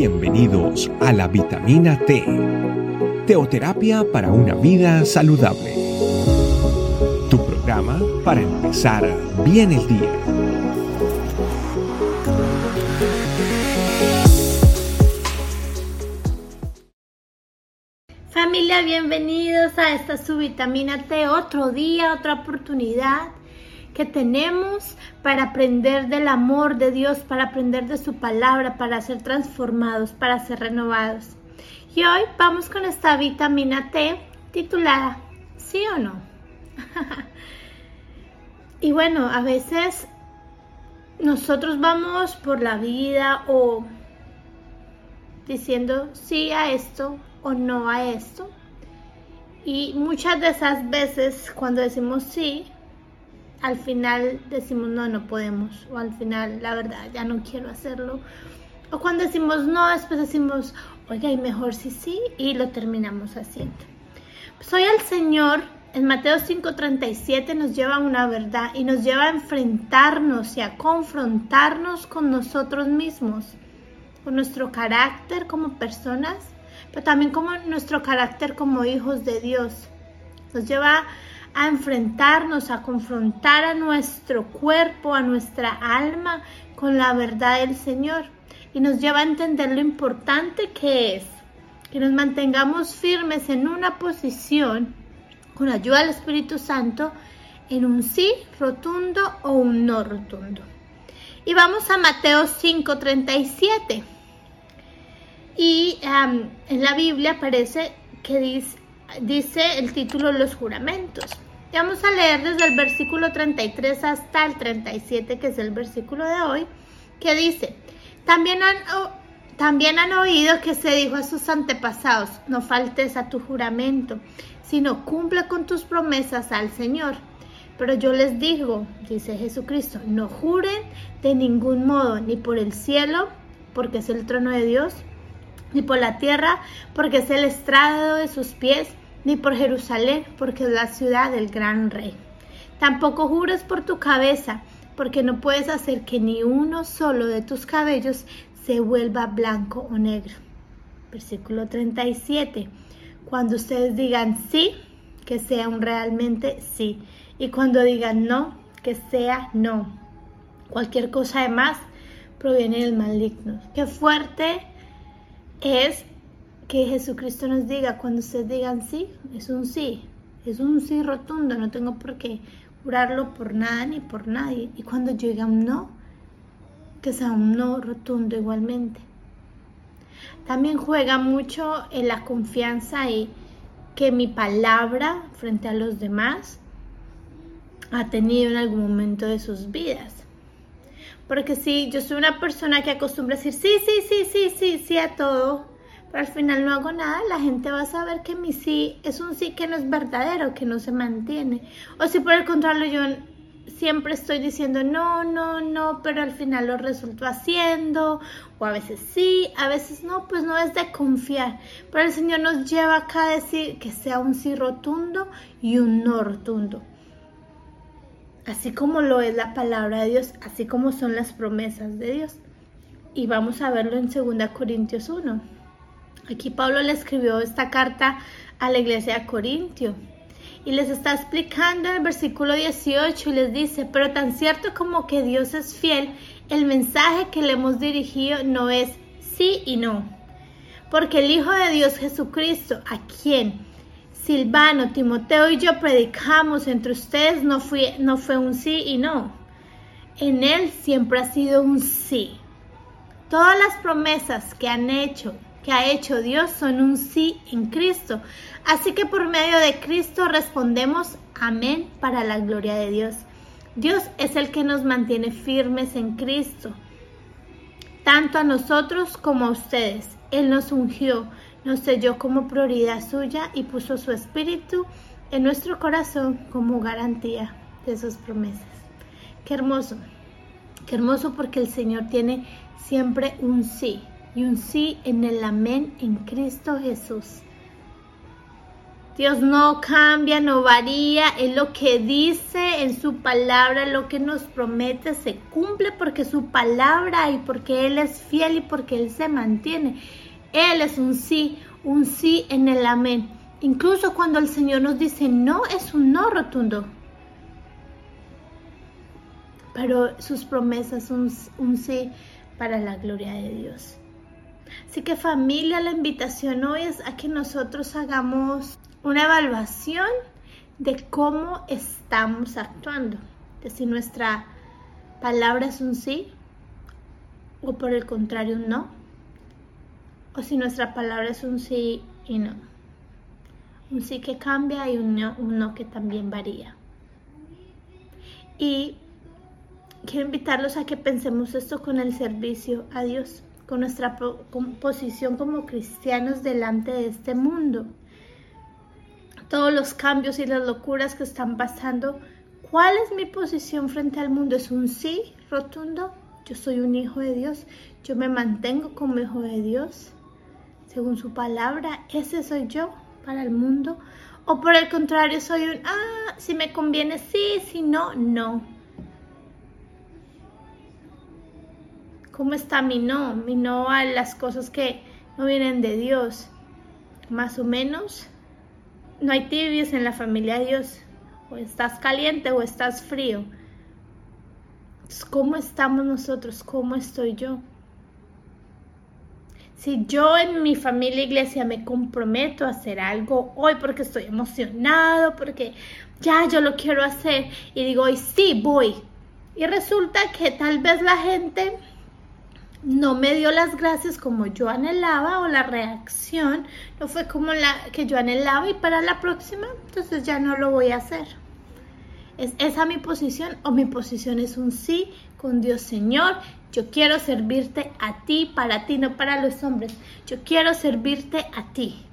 Bienvenidos a la vitamina T, teoterapia para una vida saludable. Tu programa para empezar bien el día. Familia, bienvenidos a esta su vitamina T, otro día, otra oportunidad que tenemos para aprender del amor de Dios, para aprender de su palabra, para ser transformados, para ser renovados. Y hoy vamos con esta vitamina T titulada ¿Sí o no? y bueno, a veces nosotros vamos por la vida o diciendo sí a esto o no a esto. Y muchas de esas veces cuando decimos sí, al final decimos no, no podemos, o al final la verdad ya no quiero hacerlo, o cuando decimos no, después decimos, oiga, y mejor sí, sí, y lo terminamos haciendo. Pues hoy el Señor en Mateo 5:37 nos lleva a una verdad y nos lleva a enfrentarnos y a confrontarnos con nosotros mismos, con nuestro carácter como personas, pero también como nuestro carácter como hijos de Dios. Nos lleva a enfrentarnos, a confrontar a nuestro cuerpo, a nuestra alma con la verdad del Señor. Y nos lleva a entender lo importante que es que nos mantengamos firmes en una posición con ayuda del Espíritu Santo en un sí rotundo o un no rotundo. Y vamos a Mateo 5:37. Y en la Biblia aparece que dice, dice el título Los juramentos. Y vamos a leer desde el versículo 33 hasta el 37, que es el versículo de hoy, que dice, también han, también han oído que se dijo a sus antepasados, no faltes a tu juramento, sino cumple con tus promesas al Señor. Pero yo les digo, dice Jesucristo, no juren de ningún modo, ni por el cielo, porque es el trono de Dios, ni por la tierra, porque es el estrado de sus pies, ni por Jerusalén, porque es la ciudad del gran rey. Tampoco jures por tu cabeza, porque no puedes hacer que ni uno solo de tus cabellos se vuelva blanco o negro. Versículo 37. Cuando ustedes digan sí, que sea un realmente sí. Y cuando digan no, que sea no. Cualquier cosa más proviene del maligno. Qué fuerte es que Jesucristo nos diga, cuando ustedes digan sí, es un sí, es un sí rotundo, no tengo por qué jurarlo por nada ni por nadie. Y cuando diga un no, que sea un no rotundo igualmente. También juega mucho en la confianza y que mi palabra frente a los demás ha tenido en algún momento de sus vidas. Porque si yo soy una persona que acostumbra a decir sí, sí, sí, sí, sí, sí a todo, pero al final no hago nada, la gente va a saber que mi sí es un sí que no es verdadero, que no se mantiene. O si por el contrario yo siempre estoy diciendo no, no, no, pero al final lo resulto haciendo, o a veces sí, a veces no, pues no es de confiar. Pero el Señor nos lleva acá a decir que sea un sí rotundo y un no rotundo. Así como lo es la palabra de Dios, así como son las promesas de Dios. Y vamos a verlo en 2 Corintios 1. Aquí Pablo le escribió esta carta a la iglesia de Corintio y les está explicando el versículo 18 y les dice, pero tan cierto como que Dios es fiel, el mensaje que le hemos dirigido no es sí y no. Porque el Hijo de Dios Jesucristo, a quien Silvano, Timoteo y yo predicamos entre ustedes, no no fue un sí y no. En Él siempre ha sido un sí. Todas las promesas que han hecho que ha hecho Dios son un sí en Cristo. Así que por medio de Cristo respondemos amén para la gloria de Dios. Dios es el que nos mantiene firmes en Cristo, tanto a nosotros como a ustedes. Él nos ungió, nos selló como prioridad suya y puso su espíritu en nuestro corazón como garantía de sus promesas. Qué hermoso, qué hermoso porque el Señor tiene siempre un sí y un sí en el amén en Cristo Jesús. Dios no cambia, no varía, es lo que dice en su palabra, lo que nos promete se cumple porque su palabra y porque Él es fiel y porque Él se mantiene. Él es un sí, un sí en el amén. Incluso cuando el Señor nos dice no, es un no rotundo. Pero sus promesas son un sí para la gloria de Dios. Así que familia, la invitación hoy es a que nosotros hagamos una evaluación de cómo estamos actuando, de si nuestra palabra es un sí o por el contrario un no, o si nuestra palabra es un sí y no. Un sí que cambia y un no, un no que también varía. Y quiero invitarlos a que pensemos esto con el servicio a Dios, con nuestra posición como cristianos delante de este mundo. Todos los cambios y las locuras que están pasando, ¿cuál es mi posición frente al mundo? ¿Es un sí rotundo? Yo soy un hijo de Dios, yo me mantengo como hijo de Dios, según su palabra, ese soy yo para el mundo. O por el contrario, soy un, ah, si me conviene, sí, si no, no. ¿Cómo está mi no? Mi no a las cosas que no vienen de Dios. Más o menos. No hay tibios en la familia de Dios. O estás caliente o estás frío. ¿Cómo estamos nosotros? ¿Cómo estoy yo? Si yo en mi familia iglesia me comprometo a hacer algo hoy porque estoy emocionado, porque ya yo lo quiero hacer y digo hoy sí voy. Y resulta que tal vez la gente no me dio las gracias como yo anhelaba o la reacción no fue como la que yo anhelaba y para la próxima entonces ya no lo voy a hacer. ¿Es esa mi posición o mi posición es un sí con Dios Señor? Yo quiero servirte a ti, para ti, no para los hombres. Yo quiero servirte a ti.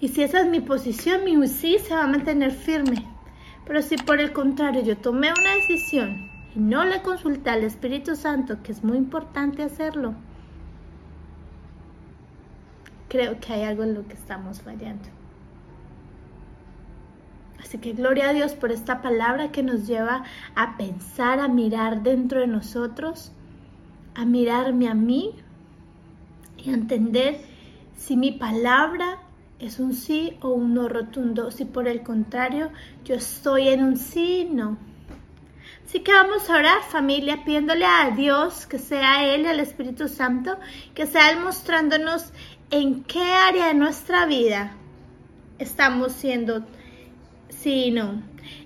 Y si esa es mi posición, mi sí se va a mantener firme. Pero si por el contrario yo tomé una decisión y no le consulta al Espíritu Santo, que es muy importante hacerlo, creo que hay algo en lo que estamos fallando. Así que gloria a Dios por esta palabra que nos lleva a pensar, a mirar dentro de nosotros, a mirarme a mí y a entender si mi palabra es un sí o un no rotundo, si por el contrario yo estoy en un sí, no. Así que vamos a orar familia, pidiéndole a Dios que sea Él, el Espíritu Santo, que sea Él mostrándonos en qué área de nuestra vida estamos siendo y no.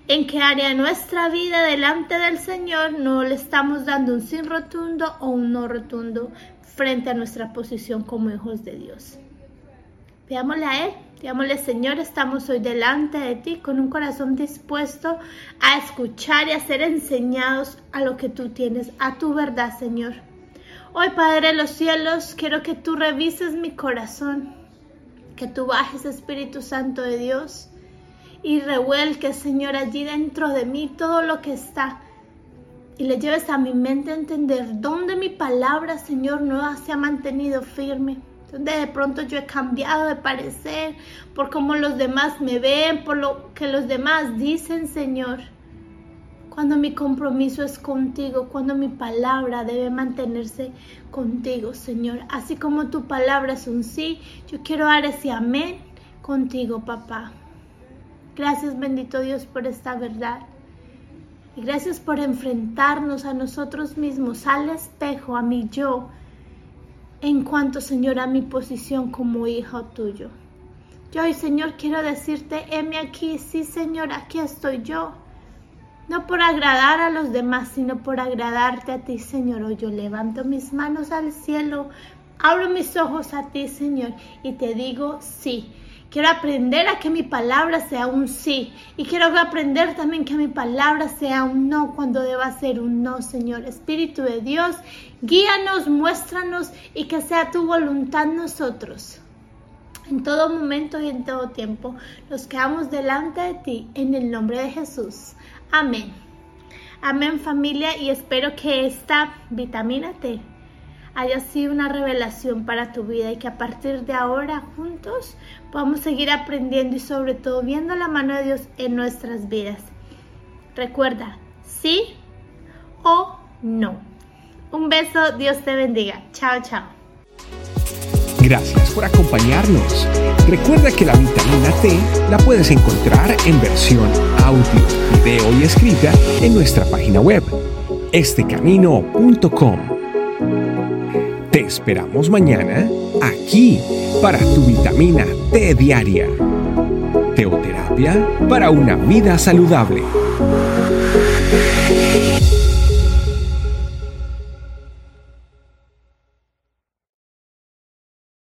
En qué área de nuestra vida delante del Señor no le estamos dando un sí rotundo o un no rotundo frente a nuestra posición como hijos de Dios. Veámosle a Él Digámosle, Señor, estamos hoy delante de ti con un corazón dispuesto a escuchar y a ser enseñados a lo que tú tienes, a tu verdad, Señor. Hoy, Padre de los cielos, quiero que tú revises mi corazón, que tú bajes, Espíritu Santo de Dios, y revuelques, Señor, allí dentro de mí todo lo que está. Y le lleves a mi mente a entender dónde mi palabra, Señor, no se ha mantenido firme de pronto yo he cambiado de parecer por cómo los demás me ven, por lo que los demás dicen, Señor. Cuando mi compromiso es contigo, cuando mi palabra debe mantenerse contigo, Señor. Así como tu palabra es un sí, yo quiero dar ese amén contigo, papá. Gracias, bendito Dios, por esta verdad. Y gracias por enfrentarnos a nosotros mismos, al espejo, a mi yo, en cuanto, Señor, a mi posición como hijo tuyo. Yo hoy, Señor, quiero decirte, heme aquí, sí, Señor, aquí estoy yo. No por agradar a los demás, sino por agradarte a ti, Señor. Hoy yo levanto mis manos al cielo, abro mis ojos a ti, Señor, y te digo sí. Quiero aprender a que mi palabra sea un sí. Y quiero aprender también que mi palabra sea un no cuando deba ser un no, Señor. Espíritu de Dios, guíanos, muéstranos y que sea tu voluntad nosotros. En todo momento y en todo tiempo nos quedamos delante de ti en el nombre de Jesús. Amén. Amén familia y espero que esta vitamina T haya sido una revelación para tu vida y que a partir de ahora juntos podamos seguir aprendiendo y sobre todo viendo la mano de Dios en nuestras vidas. Recuerda, sí o no. Un beso, Dios te bendiga. Chao, chao. Gracias por acompañarnos. Recuerda que la vitamina T la puedes encontrar en versión audio, video y escrita en nuestra página web, estecamino.com. Esperamos mañana aquí para tu vitamina T diaria. Teoterapia para una vida saludable.